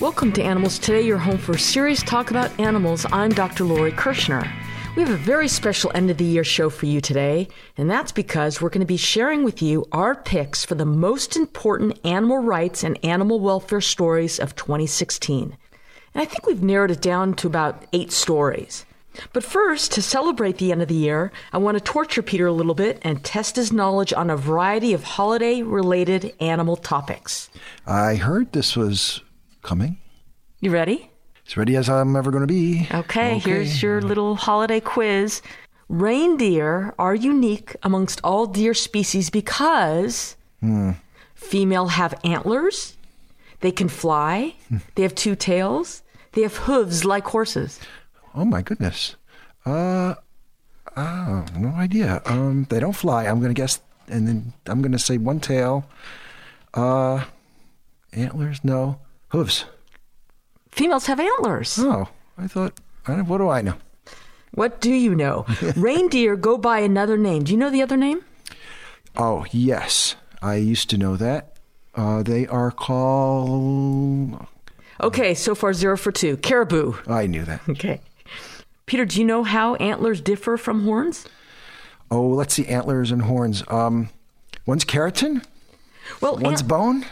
Welcome to Animals Today, your home for serious talk about animals. I'm Dr. Lori Kirschner. We have a very special end of the year show for you today, and that's because we're going to be sharing with you our picks for the most important animal rights and animal welfare stories of 2016. And I think we've narrowed it down to about eight stories. But first, to celebrate the end of the year, I want to torture Peter a little bit and test his knowledge on a variety of holiday related animal topics. I heard this was coming. You ready? As ready as I'm ever going to be. Okay, here's your little holiday quiz. Reindeer are unique amongst all deer species because female have antlers, they can fly, they have two tails, they have hooves like horses. Oh my goodness. Uh, oh, no idea. Um, they don't fly. I'm going to guess, and then I'm going to say one tail. Uh, antlers? No. Hooves. Females have antlers. Oh, I thought. What do I know? What do you know? Reindeer go by another name. Do you know the other name? Oh yes, I used to know that. Uh, they are called. Okay, so far zero for two. Caribou. I knew that. Okay. Peter, do you know how antlers differ from horns? Oh, let's see. Antlers and horns. Um, one's keratin. Well, One's ant- bone.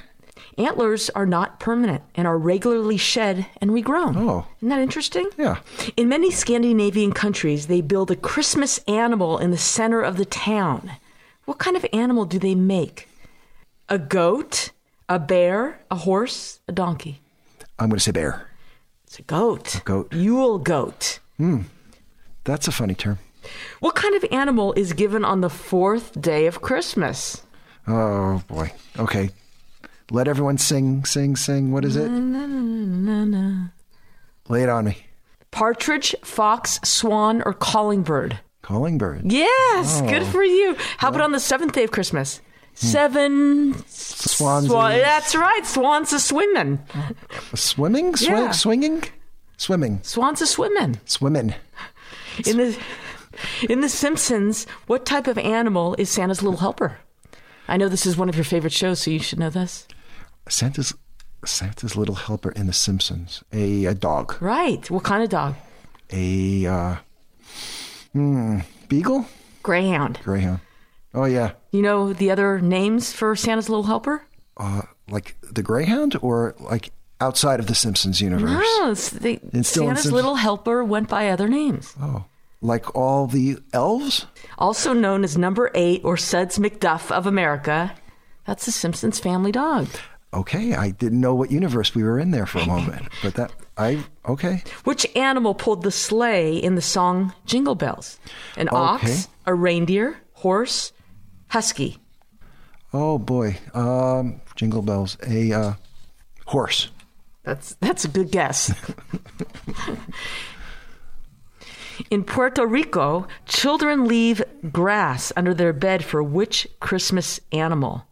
Antlers are not permanent and are regularly shed and regrown. Oh. Isn't that interesting? Yeah. In many Scandinavian countries, they build a Christmas animal in the center of the town. What kind of animal do they make? A goat, a bear, a horse, a donkey. I'm going to say bear. It's a goat. goat. Yule goat. Hmm. That's a funny term. What kind of animal is given on the fourth day of Christmas? Oh boy. Okay. Let everyone sing, sing, sing. What is it? Lay it on me. Partridge, fox, swan, or calling bird? Calling bird. Yes, Oh. good for you. How about on the seventh day of Christmas? Hmm. Seven Swans. swan. That's right. Swans are swimming. Swimming? Swi- Yeah. Swinging? Swimming. Swans are swimming. Swimming. In the in The Simpsons, what type of animal is Santa's little helper? I know this is one of your favorite shows, so you should know this. Santa's Santa's little helper in The Simpsons. A, a dog. Right. What kind of dog? A uh, hmm, beagle. Greyhound. Greyhound. Oh yeah. You know the other names for Santa's little helper? Uh, like the Greyhound, or like outside of the Simpsons universe. No, it's the, It's still in Santa's little helper went by other names. Oh, like all the elves. Also known as Number Eight or Suds McDuff of America. That's the Simpsons family dog. Okay, I didn't know what universe we were in there for a moment, but that I okay. Which animal pulled the sleigh in the song Jingle Bells? An Okay. ox, a reindeer, horse, husky. Oh boy, um, jingle bells. A uh, horse. That's that's a good guess. In Puerto Rico, children leave grass under their bed for which Christmas animal?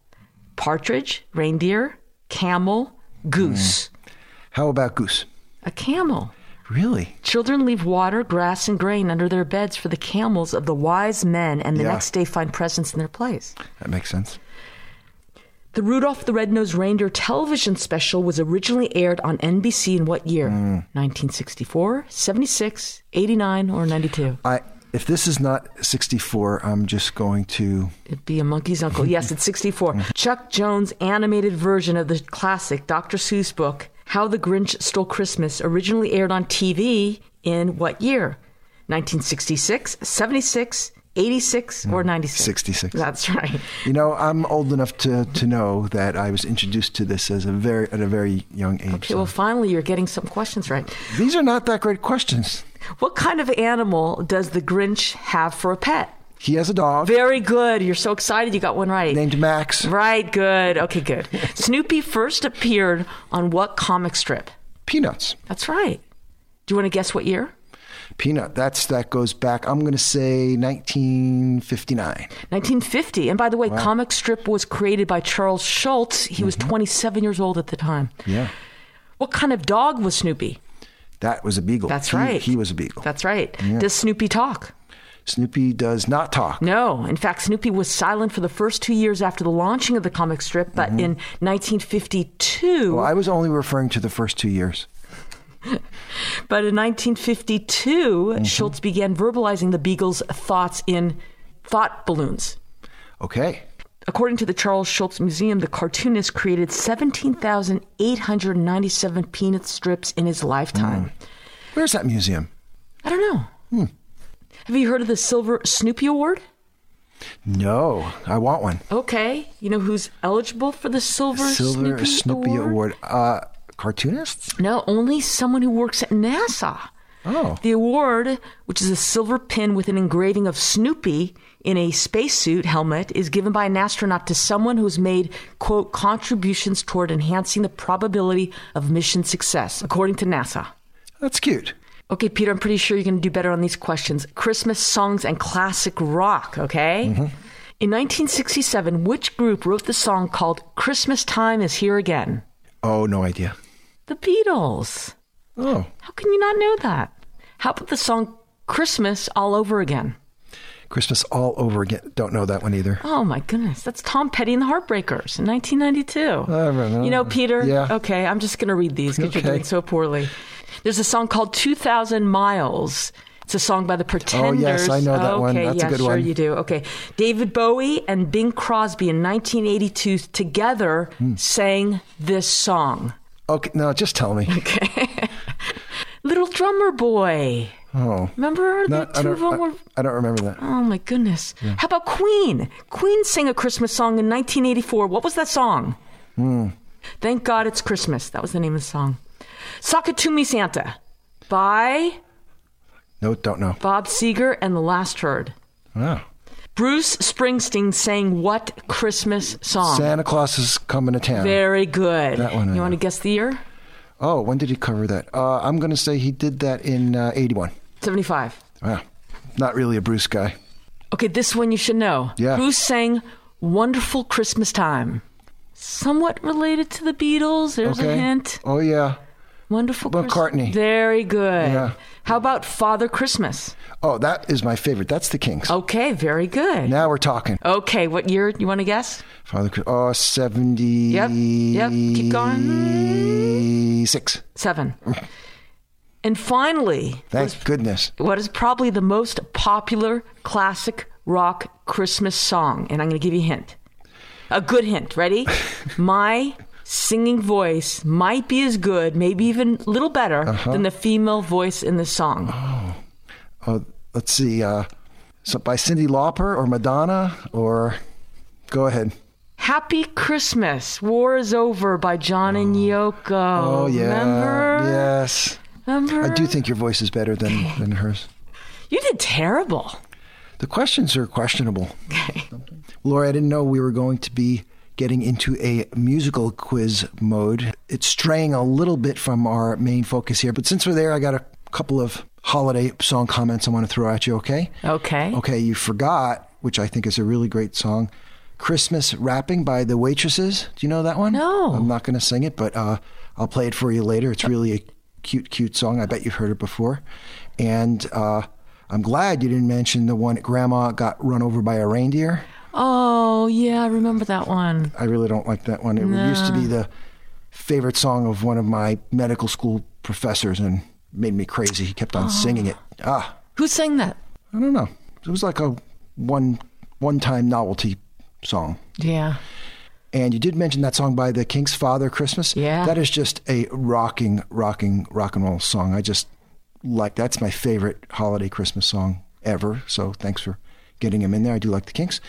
Partridge, reindeer, camel, goose. Mm. How about goose? A camel. Really? Children leave water, grass, and grain under their beds for the camels of the wise men, and the Yeah. next day find presents in their place. That makes sense. The Rudolph the Red-Nosed Reindeer television special was originally aired on NBC in what year? Mm. 1964, 76, 89, or 92? I if this is not 64, I'm just going to It'd be a monkey's uncle. Yes, it's 64. Chuck Jones' animated version of the classic Dr. Seuss book, How the Grinch Stole Christmas, originally aired on TV in what year? 1966, 76, 86, or hmm, 96? 66. That's right. You know, I'm old enough to, to know that I was introduced to this as a very at a very young age. Okay, so- well, finally, you're getting some questions right. These are not that great questions. What kind of animal does the Grinch have for a pet? He has a dog Very good. You're so excited you got one right. named Max. Right, good. Okay, good. Snoopy first appeared on what comic strip? Peanuts. That's right. Do you want to guess what year? Peanut. That's that goes back. I'm going to say 1959. 1950. And by the way, comic strip was created by Charles Schulz. He was mm-hmm. 27 years old at the time. Yeah, What kind of dog was Snoopy? That was a beagle. That's He- right. He was a beagle. That's right. Does Snoopy talk? Snoopy does not talk. No, in fact, Snoopy was silent for the first two years after the launching of the comic strip, but Mm-hmm. in 1952, Well, I was only referring to the first two years. but in 1952, Schulz began verbalizing the Beagle's thoughts in thought balloons. Okay. According to the Charles Schulz Museum, the cartoonist created 17,897 peanut strips in his lifetime. Where's that museum? I don't know. Have you heard of the Silver Snoopy Award? No, I want one. Okay. You know who's eligible for the Silver, Silver Snoopy, Snoopy Award? Award. Uh, cartoonists? No, only someone who works at NASA. Oh. The award, which is a silver pin with an engraving of Snoopy in a spacesuit helmet, is given by an astronaut to someone who's made, quote, contributions toward enhancing the probability of mission success, according to NASA. That's cute. Okay, Peter, I'm pretty sure you're going to do better on these questions. Christmas songs and classic rock, okay? Mm-hmm. In 1967, which group wrote the song called Christmas Time is Here Again? Oh, no idea. The Beatles. Oh, How can you not know that? How about the song Christmas All Over Again? Christmas all over again. Don't know that one either. Oh my goodness, that's Tom Petty and the Heartbreakers in 1992. I don't know. You know, Peter? Yeah. Okay, I'm just going to read these because Okay. you're doing so poorly. There's a song called 2000 Miles. It's a song by the Pretenders. Oh, yes, I know that okay, one. That's a good sure one. you do. Okay. David Bowie and Bing Crosby in 1982 together Hmm. sang this song. Okay, no, just tell me. Little Drummer Boy. Oh, Remember not, the I, two of them I, were I don't remember that. Oh my goodness. How about Queen? Queen sang a Christmas song in 1984. What was that song? Hmm. Thank God It's Christmas. That was the name of the song. Sock It To Me Santa by No, don't know. Bob Seger and the Last Heard. Wow. Bruce Springsteen sang what Christmas song? Santa Claus is coming to town. Very good. That one you want to guess the year? Oh, when did he cover that? Uh, I'm going to say he did that in uh, 81. 75. Wow. Not really a Bruce guy. Okay, this one you should know. Yeah. Bruce sang Wonderful Christmas Time. Somewhat related to the Beatles. There's okay. a hint. Oh, yeah. Wonderful McCartney. Christmas. Very good. Yeah. How about Father Christmas? Oh, that is my favorite. That's the Kinks. Okay, very good. Now we're talking. Okay, what year do you want to guess? Father, Chris- oh, 70. Yep, yep, keep going. Six. Seven. and finally, Thank goodness. what is probably the most popular classic rock Christmas song? And I'm going to give you a hint. A good hint. Ready? My singing voice might be as good, maybe even a little better, than the female voice in the song. Oh, let's see. Uh, so by Cyndi Lauper or Madonna or. Go ahead. Happy Christmas. War is over by John and Yoko. Oh, yeah. Remember? Yes. Remember? I do think your voice is better than, than hers. You did terrible. The questions are questionable. Okay. Laura, I didn't know we were going to be getting into a musical quiz mode. It's straying a little bit from our main focus here, but since we're there, I got a couple of holiday song comments I want to throw at you, okay? Okay. Okay, you forgot, which I think is a really great song, Christmas Wrapping by the Waitresses. Do you know that one? No. I'm not going to sing it, but uh, I'll play it for you later. It's really a cute, cute song. I bet you've heard it before. And uh, I'm glad you didn't mention the one Grandma got run over by a reindeer. Oh, yeah, I remember that one. I really don't like that one. It used to be the favorite song of one of my medical school professors and made me crazy. He kept on singing it. Ah, Who sang that? I don't know. It was like a one one time novelty song. Yeah. And you did mention that song by the Kinks, Father Christmas. Yeah. That is just a rocking, rocking, rock and roll song. I just like that's my favorite holiday Christmas song ever. So thanks for getting him in there. I do like the Kinks.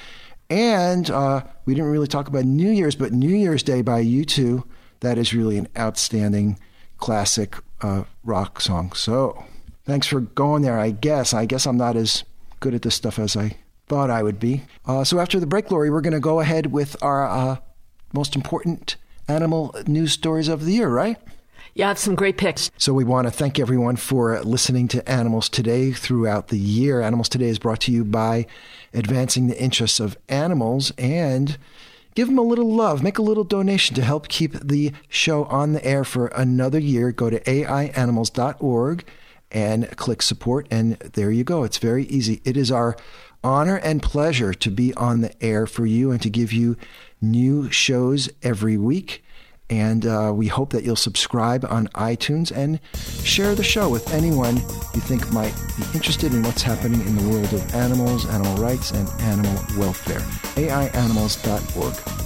And uh, we didn't really talk about New Year's, but New Year's Day by U2, that is really an outstanding classic uh, rock song. So thanks for going there, I guess. I guess I'm not as good at this stuff as I thought I would be. Uh, so after the break, Lori, we're going to go ahead with our uh, most important animal news stories of the year, right? You have some great picks. So we want to thank everyone for listening to Animals Today throughout the year. Animals Today is brought to you by Advancing the Interests of Animals and give them a little love. Make a little donation to help keep the show on the air for another year. Go to aianimals.org and click support. And there you go. It's very easy. It is our honor and pleasure to be on the air for you and to give you new shows every week. And uh, we hope that you'll subscribe on iTunes and share the show with anyone you think might be interested in what's happening in the world of animals, animal rights, and animal welfare. AIAnimals.org.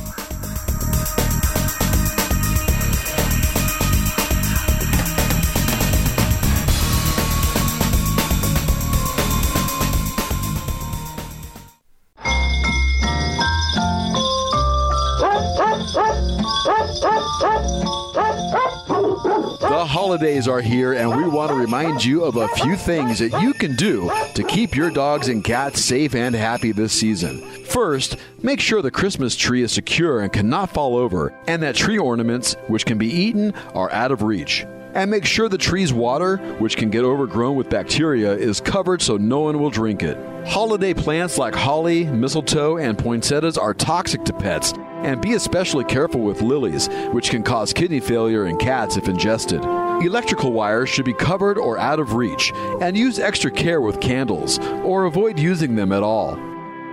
holidays are here, and we want to remind you of a few things that you can do to keep your dogs and cats safe and happy this season. First, make sure the Christmas tree is secure and cannot fall over, and that tree ornaments, which can be eaten, are out of reach. And make sure the tree's water, which can get overgrown with bacteria, is covered so no one will drink it. Holiday plants like holly, mistletoe, and poinsettias are toxic to pets, and be especially careful with lilies, which can cause kidney failure in cats if ingested. Electrical wires should be covered or out of reach, and use extra care with candles, or avoid using them at all.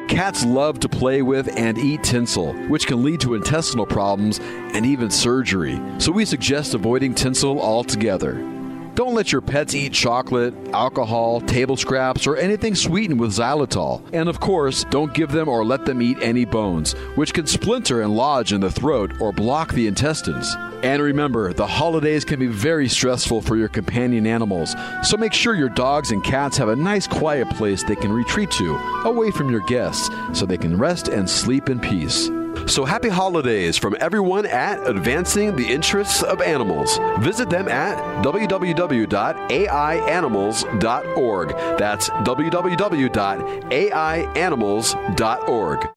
Cats love to play with and eat tinsel, which can lead to intestinal problems and even surgery, so we suggest avoiding tinsel altogether. Don't let your pets eat chocolate, alcohol, table scraps, or anything sweetened with xylitol. And of course, don't give them or let them eat any bones, which can splinter and lodge in the throat or block the intestines. And remember, the holidays can be very stressful for your companion animals, so make sure your dogs and cats have a nice quiet place they can retreat to, away from your guests, so they can rest and sleep in peace. So happy holidays from everyone at Advancing the Interests of Animals. Visit them at www.aianimals.org. That's www.aianimals.org.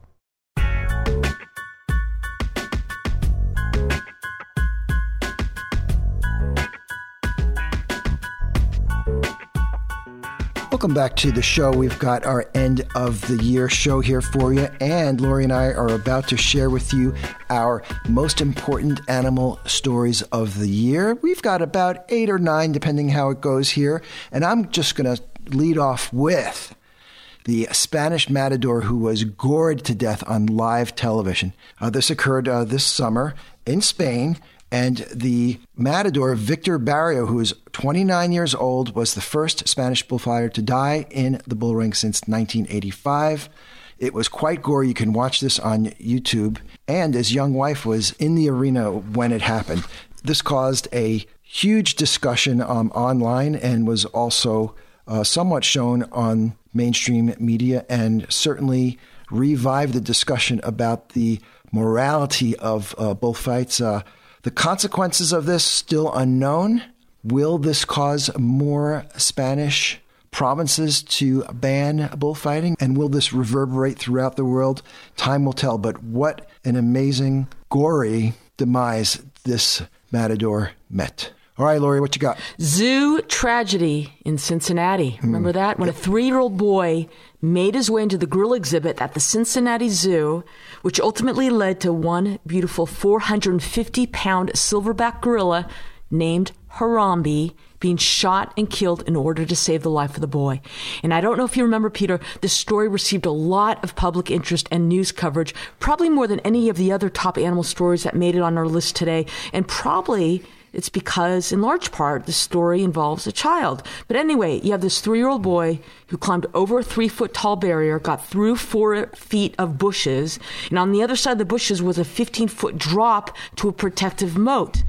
Welcome back to the show. We've got our end of the year show here for you, and Lori and I are about to share with you our most important animal stories of the year. We've got about eight or nine, depending how it goes here, and I'm just going to lead off with the Spanish matador who was gored to death on live television. Uh, this occurred uh, this summer in Spain. And the matador, Victor Barrio, who is 29 years old, was the first Spanish bullfighter to die in the bullring since 1985. It was quite gory. You can watch this on YouTube. And his young wife was in the arena when it happened. This caused a huge discussion um, online and was also uh, somewhat shown on mainstream media and certainly revived the discussion about the morality of uh, bullfights. Uh, the consequences of this still unknown. Will this cause more Spanish provinces to ban bullfighting? And will this reverberate throughout the world? Time will tell. But what an amazing, gory demise this matador met. All right, Lori, what you got? Zoo tragedy in Cincinnati. Remember mm. that? When a three year old boy made his way into the gorilla exhibit at the Cincinnati Zoo, which ultimately led to one beautiful 450 pound silverback gorilla named Harambe being shot and killed in order to save the life of the boy. And I don't know if you remember, Peter, this story received a lot of public interest and news coverage, probably more than any of the other top animal stories that made it on our list today, and probably it's because, in large part, the story involves a child. But anyway, you have this three year old boy who climbed over a three foot tall barrier, got through four feet of bushes, and on the other side of the bushes was a 15 foot drop to a protective moat.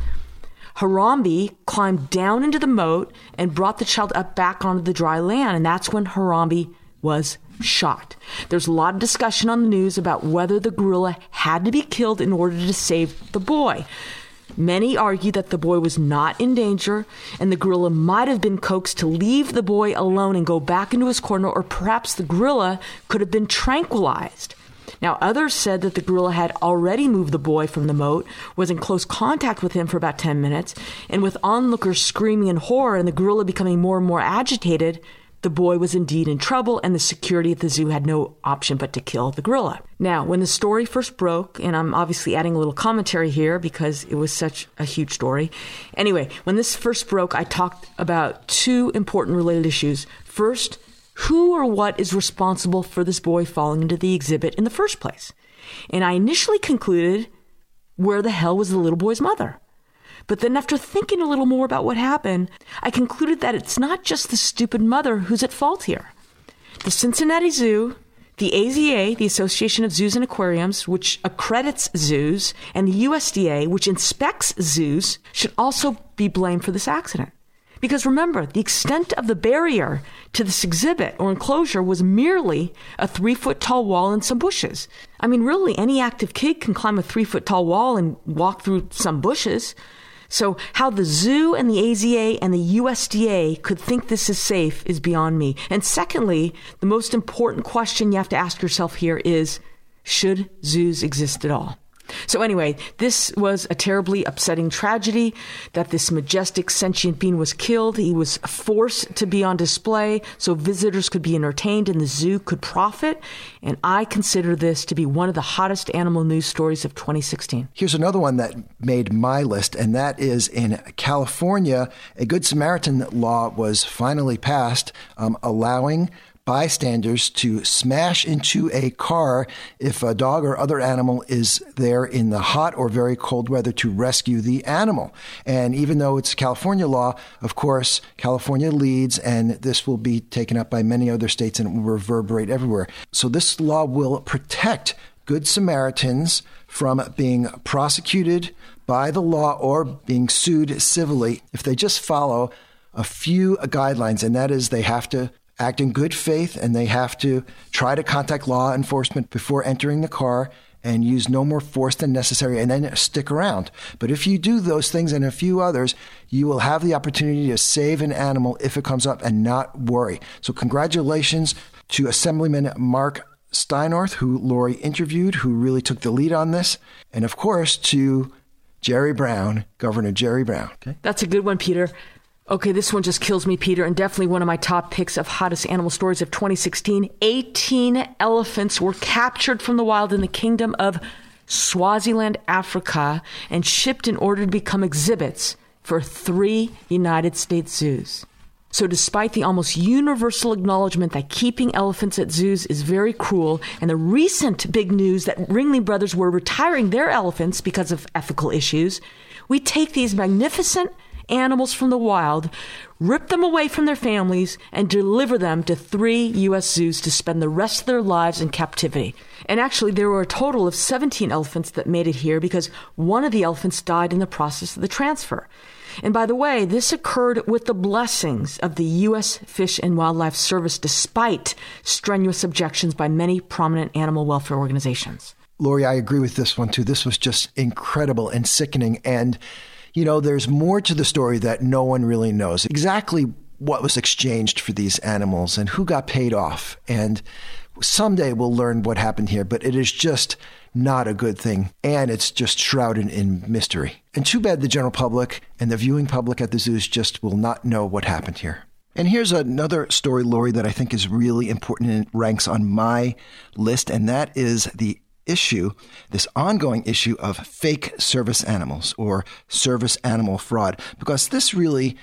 Harambe climbed down into the moat and brought the child up back onto the dry land, and that's when Harambe was shot. There's a lot of discussion on the news about whether the gorilla had to be killed in order to save the boy. Many argue that the boy was not in danger and the gorilla might have been coaxed to leave the boy alone and go back into his corner, or perhaps the gorilla could have been tranquilized. Now, others said that the gorilla had already moved the boy from the moat, was in close contact with him for about 10 minutes, and with onlookers screaming in horror and the gorilla becoming more and more agitated, the boy was indeed in trouble, and the security at the zoo had no option but to kill the gorilla. Now, when the story first broke, and I'm obviously adding a little commentary here because it was such a huge story. Anyway, when this first broke, I talked about two important related issues. First, who or what is responsible for this boy falling into the exhibit in the first place? And I initially concluded where the hell was the little boy's mother? But then, after thinking a little more about what happened, I concluded that it's not just the stupid mother who's at fault here. The Cincinnati Zoo, the AZA, the Association of Zoos and Aquariums, which accredits zoos, and the USDA, which inspects zoos, should also be blamed for this accident. Because remember, the extent of the barrier to this exhibit or enclosure was merely a three foot tall wall and some bushes. I mean, really, any active kid can climb a three foot tall wall and walk through some bushes. So, how the zoo and the AZA and the USDA could think this is safe is beyond me. And secondly, the most important question you have to ask yourself here is should zoos exist at all? So, anyway, this was a terribly upsetting tragedy that this majestic sentient being was killed. He was forced to be on display so visitors could be entertained and the zoo could profit. And I consider this to be one of the hottest animal news stories of 2016. Here's another one that made my list, and that is in California, a Good Samaritan law was finally passed, um, allowing bystanders to smash into a car if a dog or other animal is there in the hot or very cold weather to rescue the animal. And even though it's California law, of course, California leads, and this will be taken up by many other states and it will reverberate everywhere. So this law will protect Good Samaritans from being prosecuted by the law or being sued civilly if they just follow a few guidelines, and that is they have to act in good faith and they have to try to contact law enforcement before entering the car and use no more force than necessary and then stick around. But if you do those things and a few others, you will have the opportunity to save an animal if it comes up and not worry. So, congratulations to Assemblyman Marc Steinorth, who Lori interviewed, who really took the lead on this. And of course, to Jerry Brown, Governor Jerry Brown. Okay. That's a good one, Peter. Okay, this one just kills me, Peter, and definitely one of my top picks of hottest animal stories of 2016. 18 elephants were captured from the wild in the kingdom of Swaziland, Africa, and shipped in order to become exhibits for three United States zoos. So, despite the almost universal acknowledgement that keeping elephants at zoos is very cruel, and the recent big news that Ringling Brothers were retiring their elephants because of ethical issues, we take these magnificent animals from the wild, rip them away from their families, and deliver them to three U.S. zoos to spend the rest of their lives in captivity. And actually, there were a total of 17 elephants that made it here because one of the elephants died in the process of the transfer. And by the way, this occurred with the blessings of the U.S. Fish and Wildlife Service, despite strenuous objections by many prominent animal welfare organizations. Lori, I agree with this one too. This was just incredible and sickening. And you know, there's more to the story that no one really knows. Exactly what was exchanged for these animals and who got paid off. And someday we'll learn what happened here, but it is just not a good thing. And it's just shrouded in mystery. And too bad the general public and the viewing public at the zoos just will not know what happened here. And here's another story, Lori, that I think is really important and ranks on my list, and that is the issue, this ongoing issue of fake service animals or service animal fraud, because this really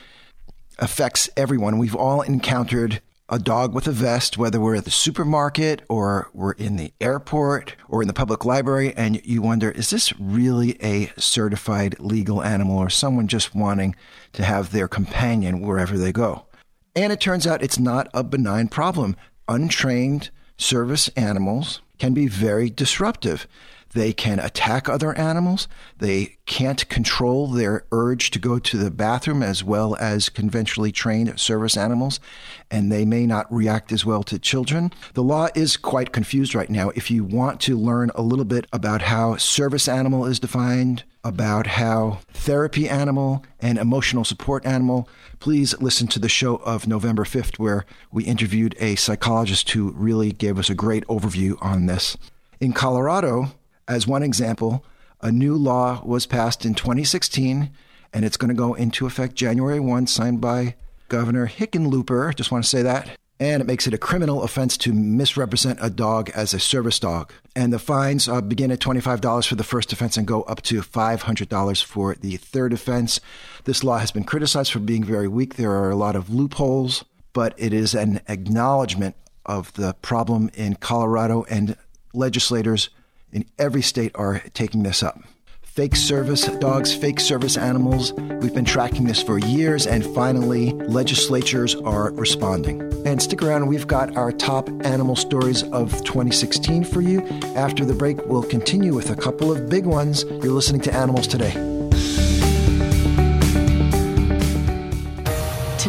affects everyone. We've all encountered a dog with a vest, whether we're at the supermarket or we're in the airport or in the public library, and you wonder, is this really a certified legal animal or someone just wanting to have their companion wherever they go? And it turns out it's not a benign problem. Untrained service animals can be very disruptive. They can attack other animals. They can't control their urge to go to the bathroom as well as conventionally trained service animals, and they may not react as well to children. The law is quite confused right now. If you want to learn a little bit about how service animal is defined, about how therapy animal and emotional support animal, please listen to the show of November 5th, where we interviewed a psychologist who really gave us a great overview on this. In Colorado, as one example, a new law was passed in 2016, and it's going to go into effect January 1, signed by Governor Hickenlooper. Just want to say that. And it makes it a criminal offense to misrepresent a dog as a service dog. And the fines uh, begin at $25 for the first offense and go up to $500 for the third offense. This law has been criticized for being very weak. There are a lot of loopholes, but it is an acknowledgement of the problem in Colorado, and legislators in every state are taking this up. Fake service dogs, fake service animals. We've been tracking this for years, and finally, legislatures are responding. And stick around, we've got our top animal stories of 2016 for you. After the break, we'll continue with a couple of big ones. You're listening to Animals Today.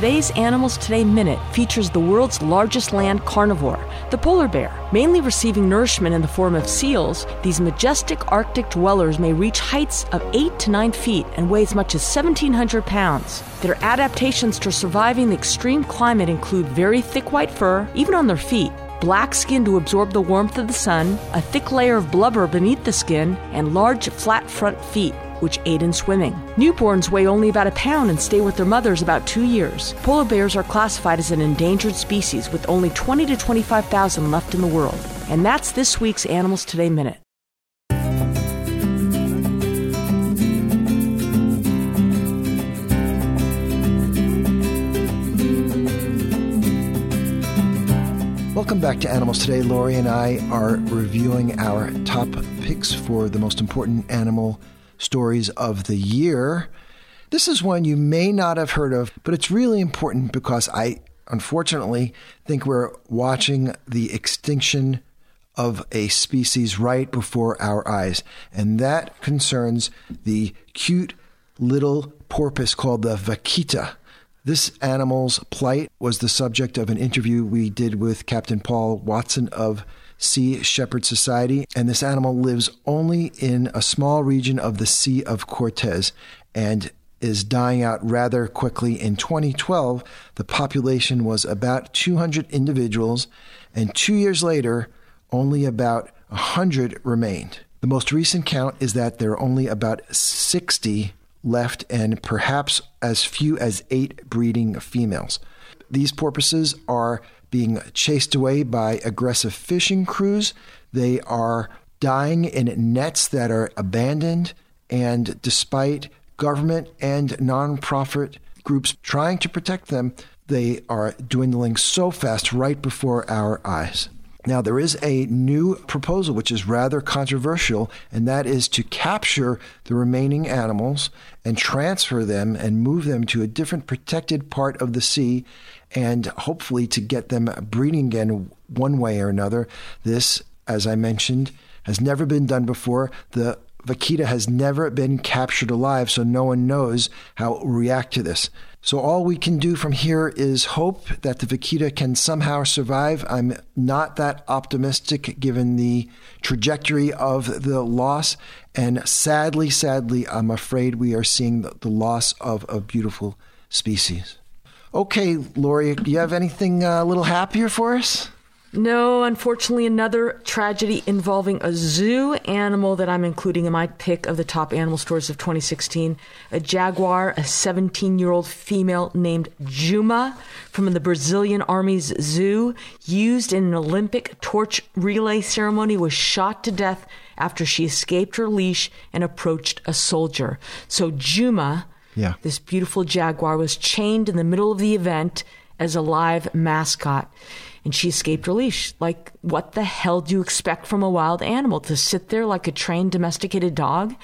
Today's Animals Today Minute features the world's largest land carnivore, the polar bear. Mainly receiving nourishment in the form of seals, these majestic Arctic dwellers may reach heights of 8 to 9 feet and weigh as much as 1,700 pounds. Their adaptations to surviving the extreme climate include very thick white fur, even on their feet, black skin to absorb the warmth of the sun, a thick layer of blubber beneath the skin, and large flat front feet which aid in swimming. Newborns weigh only about a pound and stay with their mothers about two years. Polar bears are classified as an endangered species with only 20 to 25,000 left in the world. And that's this week's Animals Today Minute. Welcome back to Animals Today. Lori and I are reviewing our top picks for the most important animal stories of the year. This is one you may not have heard of, but it's really important because I unfortunately think we're watching the extinction of a species right before our eyes. And that concerns the cute little porpoise called the vaquita. This animal's plight was the subject of an interview we did with Captain Paul Watson of Sea Shepherd Society, and this animal lives only in a small region of the Sea of Cortez and is dying out rather quickly. In 2012, the population was about 200 individuals, and two years later, only about 100 remained. The most recent count is that there are only about 60 left, and perhaps as few as eight breeding females. These porpoises are being chased away by aggressive fishing crews. They are dying in nets that are abandoned. And despite government and nonprofit groups trying to protect them, they are dwindling so fast right before our eyes. Now, there is a new proposal which is rather controversial, and that is to capture the remaining animals and transfer them and move them to a different protected part of the sea and hopefully to get them breeding again one way or another. This, as I mentioned, has never been done before. The vaquita has never been captured alive, so no one knows how it will react to this. So all we can do from here is hope that the vaquita can somehow survive. I'm not that optimistic given the trajectory of the loss. And sadly, sadly, I'm afraid we are seeing the, the loss of a beautiful species. Okay, Lori, do you have anything uh, a little happier for us? No, unfortunately, another tragedy involving a zoo animal that I'm including in my pick of the top animal stories of 2016. A jaguar, a 17 year old female named Juma from the Brazilian Army's zoo, used in an Olympic torch relay ceremony, was shot to death after she escaped her leash and approached a soldier. So, Juma yeah. This beautiful jaguar was chained in the middle of the event as a live mascot. And she escaped her leash. Like, what the hell do you expect from a wild animal? To sit there like a trained domesticated dog?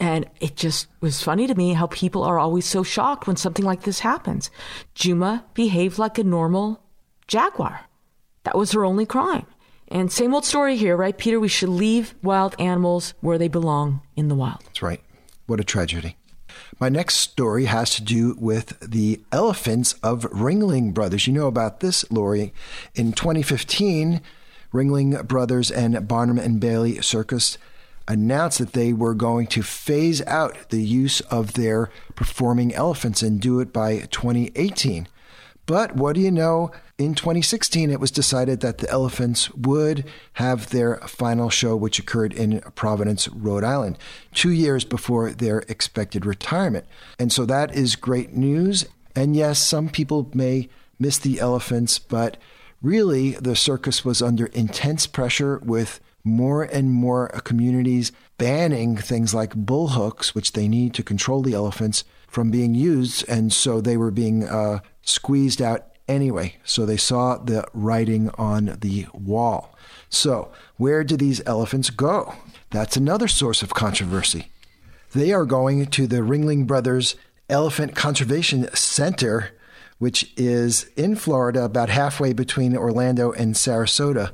And it just was funny to me how people are always so shocked when something like this happens. Juma behaved like a normal jaguar. That was her only crime. And same old story here, right, Peter? We should leave wild animals where they belong in the wild. That's right. What a tragedy. My next story has to do with the elephants of Ringling Brothers. You know about this, Lori. In 2015, Ringling Brothers and Barnum and Bailey Circus announced that they were going to phase out the use of their performing elephants and do it by 2018. But what do you know? In 2016, it was decided that the Elephants would have their final show, which occurred in Providence, Rhode Island, two years before their expected retirement. And so that is great news. And yes, some people may miss the Elephants, but really the circus was under intense pressure with more and more communities banning things like bull hooks, which they need to control the elephants, from being used. And so they were being uh, squeezed out anyway. So they saw the writing on the wall. So, where do these elephants go? That's another source of controversy. They are going to the Ringling Brothers Elephant Conservation Center, which is in Florida, about halfway between Orlando and Sarasota.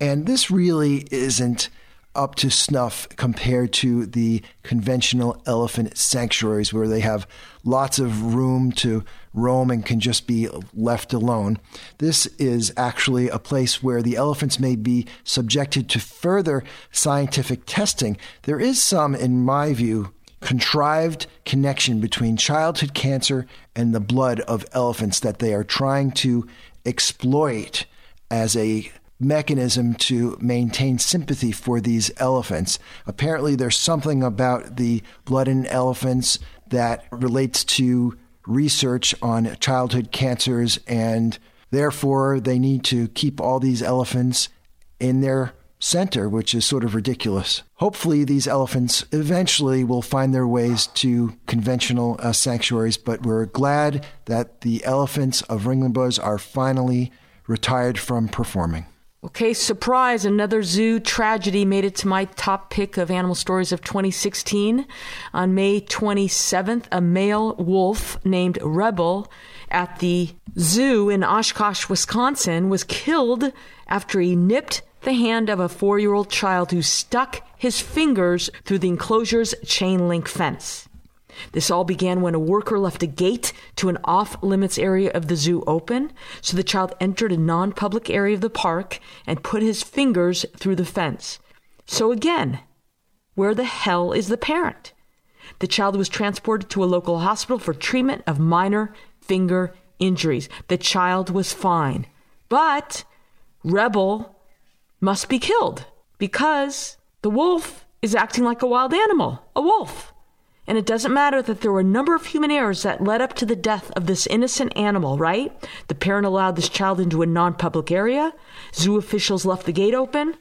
And this really isn't up to snuff compared to the conventional elephant sanctuaries where they have lots of room to roam and can just be left alone. This is actually a place where the elephants may be subjected to further scientific testing. There is some, in my view, contrived connection between childhood cancer and the blood of elephants that they are trying to exploit as a mechanism to maintain sympathy for these elephants. Apparently, there's something about the blood in elephants that relates to research on childhood cancers, and therefore they need to keep all these elephants in their center, which is sort of ridiculous. Hopefully, these elephants eventually will find their ways to conventional uh, sanctuaries, but we're glad that the elephants of Ringling Brothers are finally retired from performing. Okay, surprise, another zoo tragedy made it to my top pick of animal stories of 2016. On May 27th, a male wolf named Rebel at the zoo in Oshkosh, Wisconsin was killed after he nipped the hand of a four year old child who stuck his fingers through the enclosure's chain link fence. This all began when a worker left a gate to an off limits area of the zoo open, so the child entered a non public area of the park and put his fingers through the fence. So again, where the hell is the parent? The child was transported to a local hospital for treatment of minor finger injuries. The child was fine. But Rebel must be killed because the wolf is acting like a wild animal, a wolf. And it doesn't matter that there were a number of human errors that led up to the death of this innocent animal, right? The parent allowed this child into a non public area. Zoo officials left the gate open.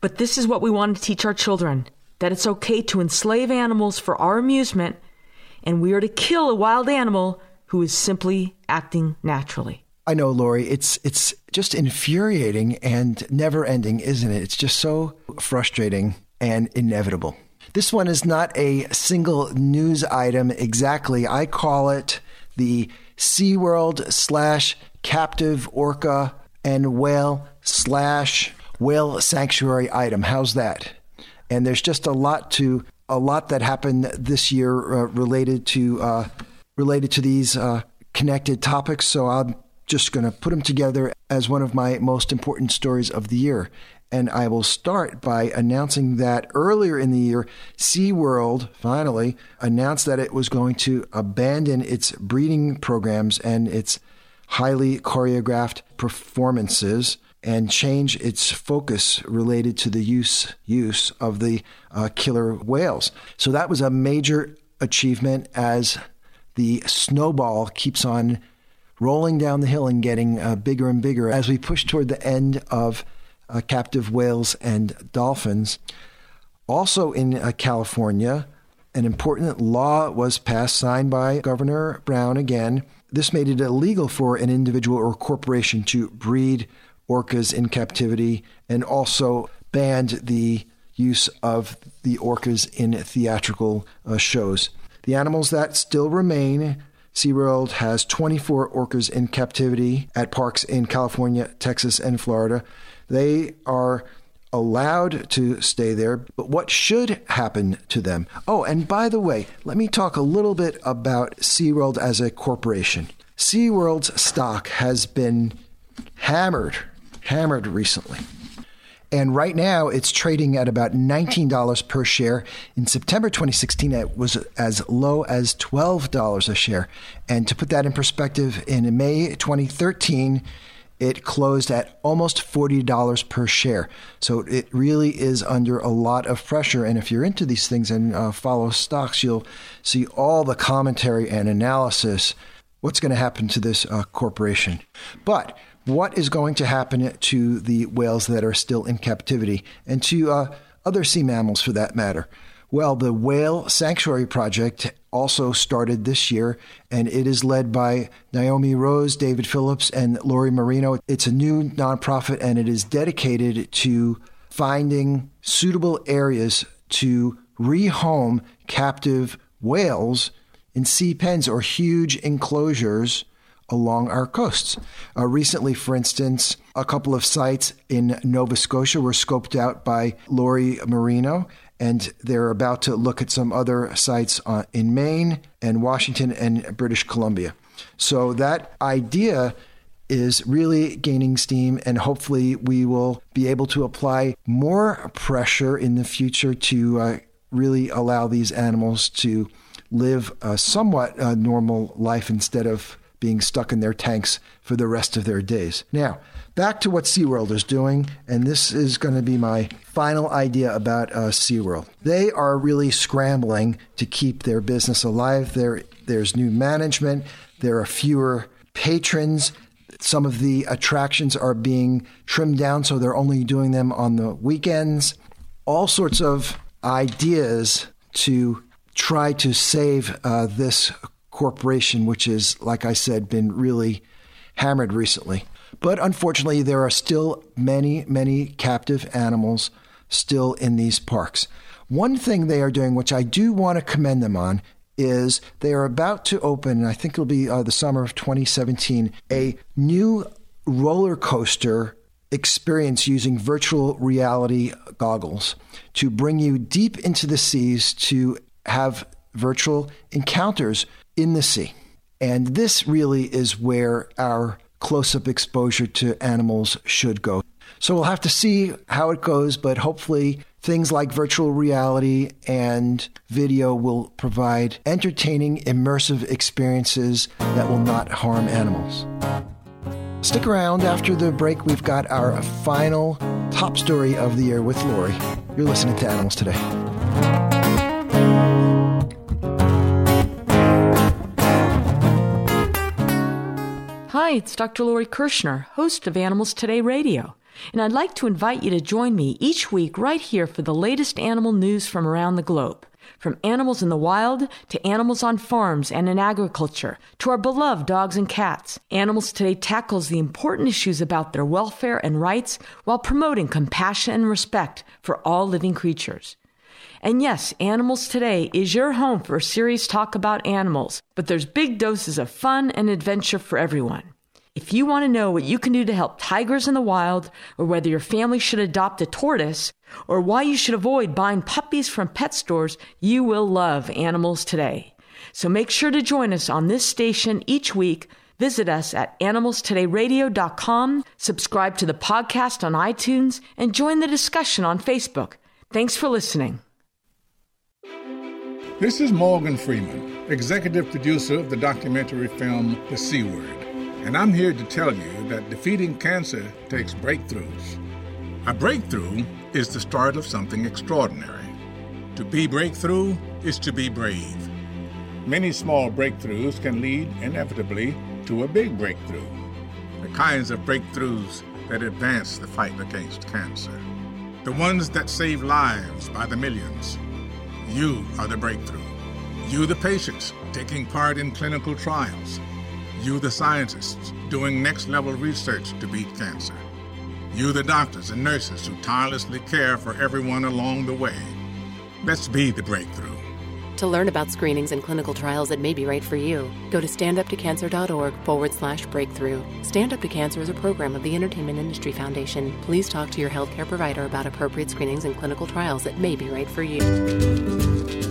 But this is what we want to teach our children that it's okay to enslave animals for our amusement, and we are to kill a wild animal who is simply acting naturally. I know, Lori. It's it's just infuriating and never ending, isn't it? It's just so frustrating and inevitable. This one is not a single news item exactly. I call it the SeaWorld slash captive orca and whale slash whale sanctuary item. How's that? And there's just a lot to a lot that happened this year uh, related to uh, related to these uh, connected topics. So I'm just going to put them together as one of my most important stories of the year. And I will start by announcing that earlier in the year, SeaWorld finally announced that it was going to abandon its breeding programs and its highly choreographed performances and change its focus related to the use use of the uh, killer whales. So that was a major achievement as the snowball keeps on rolling down the hill and getting uh, bigger and bigger as we push toward the end of uh, captive whales and dolphins. Also in uh, California, an important law was passed, signed by Governor Brown again. This made it illegal for an individual or corporation to breed orcas in captivity and also banned the use of the orcas in theatrical uh, shows. The animals that still remain SeaWorld has 24 orcas in captivity at parks in California, Texas, and Florida. They are allowed to stay there, but what should happen to them? Oh, and by the way, let me talk a little bit about SeaWorld as a corporation. SeaWorld's stock has been hammered, hammered recently. And right now, it's trading at about $19 per share. In September 2016, it was as low as $12 a share. And to put that in perspective, in May 2013, it closed at almost $40 per share. So it really is under a lot of pressure. And if you're into these things and uh, follow stocks, you'll see all the commentary and analysis. What's going to happen to this uh, corporation? But what is going to happen to the whales that are still in captivity and to uh, other sea mammals for that matter? Well, the Whale Sanctuary Project also started this year, and it is led by Naomi Rose, David Phillips, and Lori Marino. It's a new nonprofit, and it is dedicated to finding suitable areas to rehome captive whales in sea pens or huge enclosures along our coasts. Uh, recently, for instance, a couple of sites in Nova Scotia were scoped out by Lori Marino, and they're about to look at some other sites uh, in Maine and Washington and British Columbia. So that idea is really gaining steam, and hopefully, we will be able to apply more pressure in the future to uh, really allow these animals to live a somewhat uh, normal life instead of being stuck in their tanks for the rest of their days. Now, back to what SeaWorld is doing, and this is going to be my final idea about uh, SeaWorld. They are really scrambling to keep their business alive. There, there's new management, there are fewer patrons. Some of the attractions are being trimmed down, so they're only doing them on the weekends. All sorts of ideas to try to save uh, this corporation, which is, like I said, been really hammered recently. But unfortunately, there are still many, many captive animals still in these parks. One thing they are doing, which I do want to commend them on, is they are about to open, and I think it'll be uh, the summer of 2017, a new roller coaster experience using virtual reality goggles to bring you deep into the seas to have virtual encounters in the sea. And this really is where our close up exposure to animals should go. So we'll have to see how it goes, but hopefully things like virtual reality and video will provide entertaining, immersive experiences that will not harm animals. Stick around after the break. We've got our final top story of the year with Lori. You're listening to Animals Today. Hi, it's Dr. Lori Kirschner, host of Animals Today Radio, and I'd like to invite you to join me each week right here for the latest animal news from around the globe. From animals in the wild to animals on farms and in agriculture to our beloved dogs and cats, Animals Today tackles the important issues about their welfare and rights while promoting compassion and respect for all living creatures. And yes, Animals Today is your home for a serious talk about animals, but there's big doses of fun and adventure for everyone. If you want to know what you can do to help tigers in the wild, or whether your family should adopt a tortoise, or why you should avoid buying puppies from pet stores, you will love Animals Today. So make sure to join us on this station each week. Visit us at animalstodayradio.com, subscribe to the podcast on iTunes, and join the discussion on Facebook. Thanks for listening. This is Morgan Freeman, executive producer of the documentary film The C Word. And I'm here to tell you that defeating cancer takes breakthroughs. A breakthrough is the start of something extraordinary. To be breakthrough is to be brave. Many small breakthroughs can lead inevitably to a big breakthrough. The kinds of breakthroughs that advance the fight against cancer. The ones that save lives by the millions. You are the breakthrough. You, the patients, taking part in clinical trials you, the scientists, doing next level research to beat cancer. You, the doctors and nurses who tirelessly care for everyone along the way. Let's be the breakthrough. To learn about screenings and clinical trials that may be right for you, go to standuptocancer.org forward slash breakthrough. Stand Up to Cancer is a program of the Entertainment Industry Foundation. Please talk to your healthcare provider about appropriate screenings and clinical trials that may be right for you.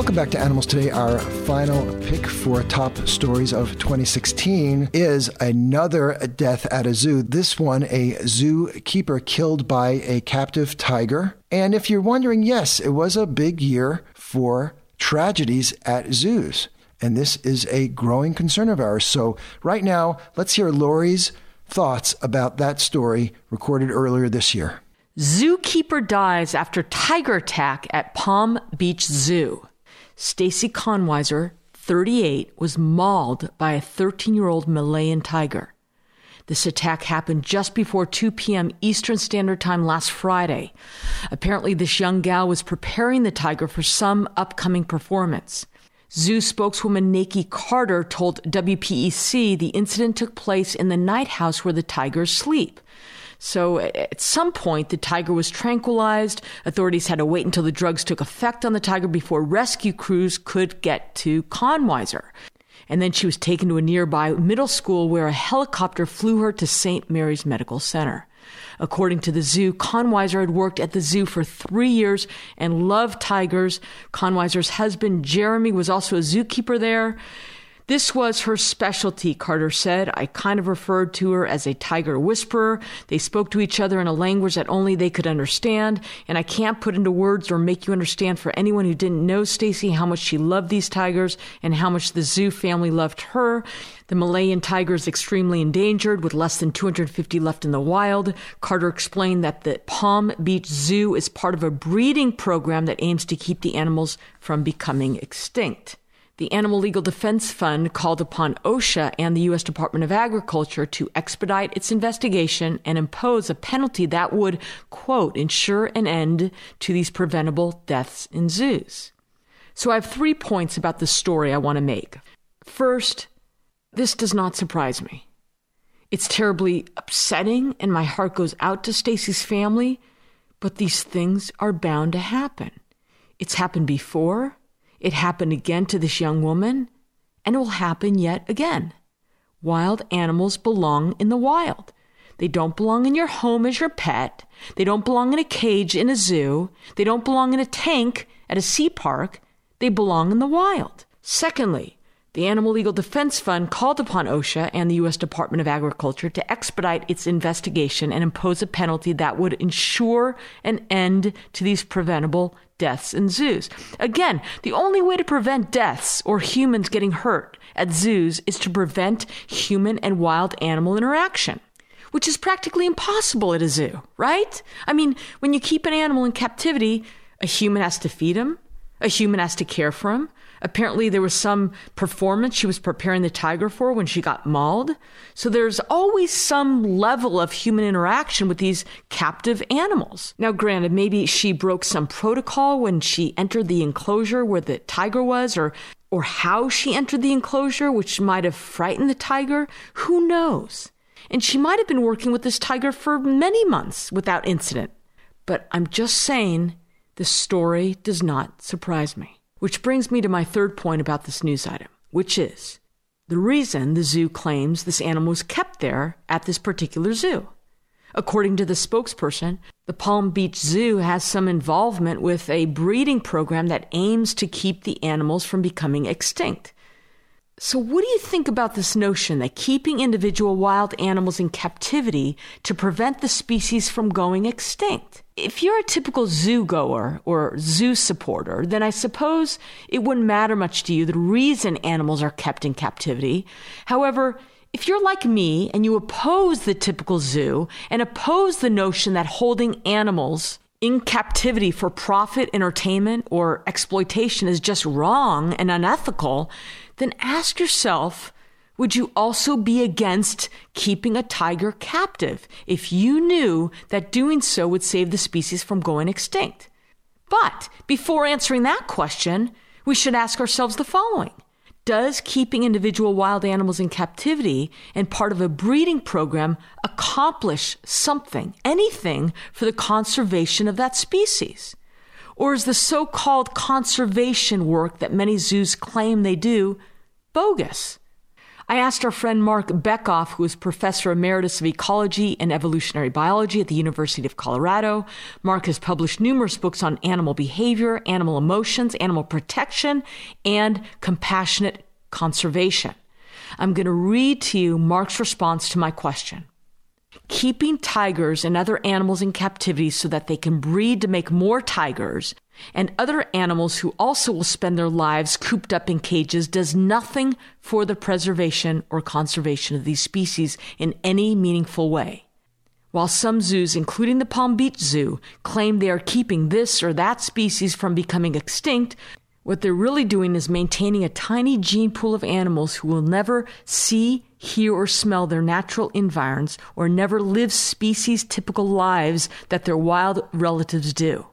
Welcome back to Animals Today. Our final pick for top stories of 2016 is another death at a zoo. This one, a zookeeper killed by a captive tiger. And if you're wondering, yes, it was a big year for tragedies at zoos. And this is a growing concern of ours. So, right now, let's hear Lori's thoughts about that story recorded earlier this year. Zookeeper dies after tiger attack at Palm Beach Zoo. Stacy Konwiser, 38, was mauled by a 13 year old Malayan tiger. This attack happened just before 2 p.m. Eastern Standard Time last Friday. Apparently, this young gal was preparing the tiger for some upcoming performance. Zoo spokeswoman Naki Carter told WPEC the incident took place in the night house where the tigers sleep. So at some point, the tiger was tranquilized. Authorities had to wait until the drugs took effect on the tiger before rescue crews could get to Konwiser. And then she was taken to a nearby middle school where a helicopter flew her to St. Mary's Medical Center. According to the zoo, Konwiser had worked at the zoo for three years and loved tigers. Konwiser's husband, Jeremy, was also a zookeeper there. This was her specialty, Carter said. I kind of referred to her as a tiger whisperer. They spoke to each other in a language that only they could understand, and I can't put into words or make you understand for anyone who didn't know Stacy how much she loved these tigers and how much the zoo family loved her. The Malayan tiger is extremely endangered with less than 250 left in the wild. Carter explained that the Palm Beach Zoo is part of a breeding program that aims to keep the animals from becoming extinct. The Animal Legal Defense Fund called upon OSHA and the U.S. Department of Agriculture to expedite its investigation and impose a penalty that would, quote, ensure an end to these preventable deaths in zoos. So I have three points about this story I want to make. First, this does not surprise me. It's terribly upsetting, and my heart goes out to Stacy's family, but these things are bound to happen. It's happened before, it happened again to this young woman, and it will happen yet again. Wild animals belong in the wild. They don't belong in your home as your pet. They don't belong in a cage in a zoo. They don't belong in a tank at a sea park. They belong in the wild. Secondly, the Animal Legal Defense Fund called upon OSHA and the U.S. Department of Agriculture to expedite its investigation and impose a penalty that would ensure an end to these preventable deaths in zoos. Again, the only way to prevent deaths or humans getting hurt at zoos is to prevent human and wild animal interaction. Which is practically impossible at a zoo, right? I mean, when you keep an animal in captivity, a human has to feed him, a human has to care for him, Apparently, there was some performance she was preparing the tiger for when she got mauled. So there's always some level of human interaction with these captive animals. Now, granted, maybe she broke some protocol when she entered the enclosure where the tiger was, or or how she entered the enclosure, which might have frightened the tiger. Who knows? And she might have been working with this tiger for many months without incident. But I'm just saying, the story does not surprise me. Which brings me to my third point about this news item, which is the reason the zoo claims this animal was kept there at this particular zoo. According to the spokesperson, the Palm Beach Zoo has some involvement with a breeding program that aims to keep the animals from becoming extinct. So, what do you think about this notion that keeping individual wild animals in captivity to prevent the species from going extinct? If you're a typical zoo goer or zoo supporter, then I suppose it wouldn't matter much to you the reason animals are kept in captivity. However, if you're like me and you oppose the typical zoo and oppose the notion that holding animals in captivity for profit, entertainment, or exploitation is just wrong and unethical, then ask yourself would you also be against keeping a tiger captive if you knew that doing so would save the species from going extinct? But before answering that question, we should ask ourselves the following does keeping individual wild animals in captivity and part of a breeding program accomplish something, anything for the conservation of that species? Or is the so called conservation work that many zoos claim they do bogus? I asked our friend Marc Bekoff, who is professor emeritus of ecology and evolutionary biology at the University of Colorado. Marc has published numerous books on animal behavior, animal emotions, animal protection, and compassionate conservation. I'm going to read to you Marc's response to my question. Keeping tigers and other animals in captivity so that they can breed to make more tigers and other animals who also will spend their lives cooped up in cages does nothing for the preservation or conservation of these species in any meaningful way. While some zoos, including the Palm Beach Zoo, claim they are keeping this or that species from becoming extinct, what they're really doing is maintaining a tiny gene pool of animals who will never see, hear, or smell their natural environs or never live species typical lives that their wild relatives do.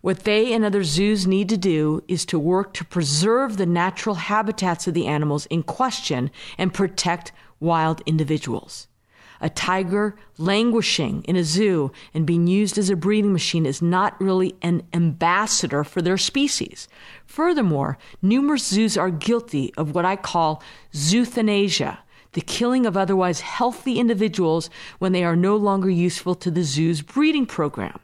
What they and other zoos need to do is to work to preserve the natural habitats of the animals in question and protect wild individuals. A tiger languishing in a zoo and being used as a breeding machine is not really an ambassador for their species. Furthermore, numerous zoos are guilty of what I call zoothanasia, the killing of otherwise healthy individuals when they are no longer useful to the zoo's breeding program.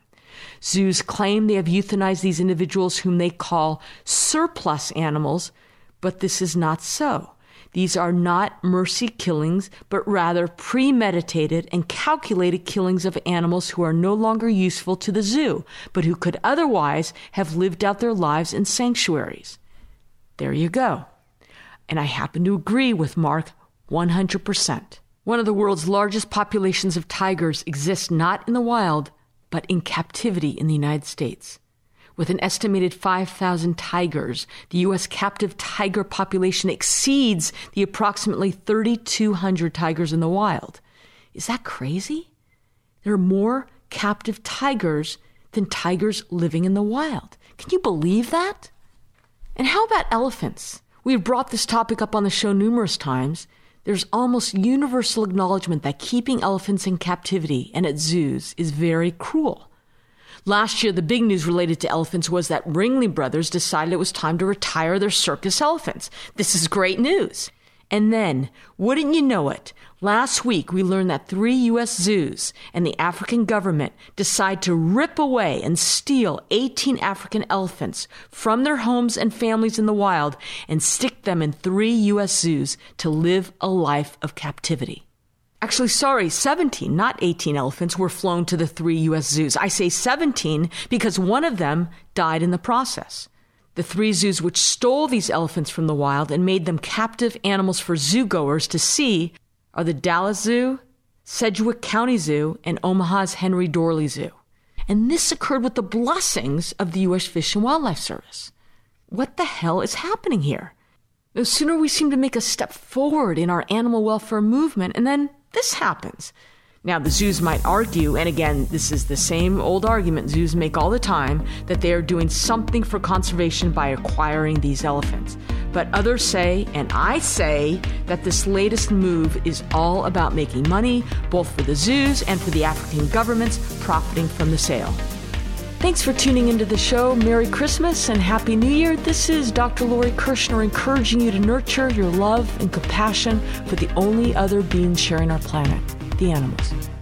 Zoos claim they have euthanized these individuals whom they call surplus animals, but this is not so. These are not mercy killings, but rather premeditated and calculated killings of animals who are no longer useful to the zoo, but who could otherwise have lived out their lives in sanctuaries. There you go. And I happen to agree with Marc 100%. One of the world's largest populations of tigers exists not in the wild, but in captivity in the United States. With an estimated 5,000 tigers, the U.S. captive tiger population exceeds the approximately 3,200 tigers in the wild. Is that crazy? There are more captive tigers than tigers living in the wild. Can you believe that? And how about elephants? We have brought this topic up on the show numerous times, there's almost universal acknowledgement that keeping elephants in captivity and at zoos is very cruel. Last year, the big news related to elephants was that Ringling Brothers decided it was time to retire their circus elephants. This is great news. And then, wouldn't you know it, last week we learned that three U.S. zoos and the African government decide to rip away and steal 18 African elephants from their homes and families in the wild and stick them in three U.S. zoos to live a life of captivity. Actually, sorry, 17, not 18 elephants were flown to the three U.S. zoos. I say 17 because one of them died in the process. The three zoos which stole these elephants from the wild and made them captive animals for zoogoers to see are the Dallas Zoo, Sedgwick County Zoo, and Omaha's Henry Doorly Zoo. And this occurred with the blessings of the U.S. Fish and Wildlife Service. What the hell is happening here? No sooner we seem to make a step forward in our animal welfare movement, and then this happens. Now, the zoos might argue, and again, this is the same old argument zoos make all the time, that they are doing something for conservation by acquiring these elephants. But others say, and I say, that this latest move is all about making money, both for the zoos and for the African governments profiting from the sale. Thanks for tuning into the show. Merry Christmas and Happy New Year. This is Dr. Lori Kirschner encouraging you to nurture your love and compassion for the only other beings sharing our planet the animals.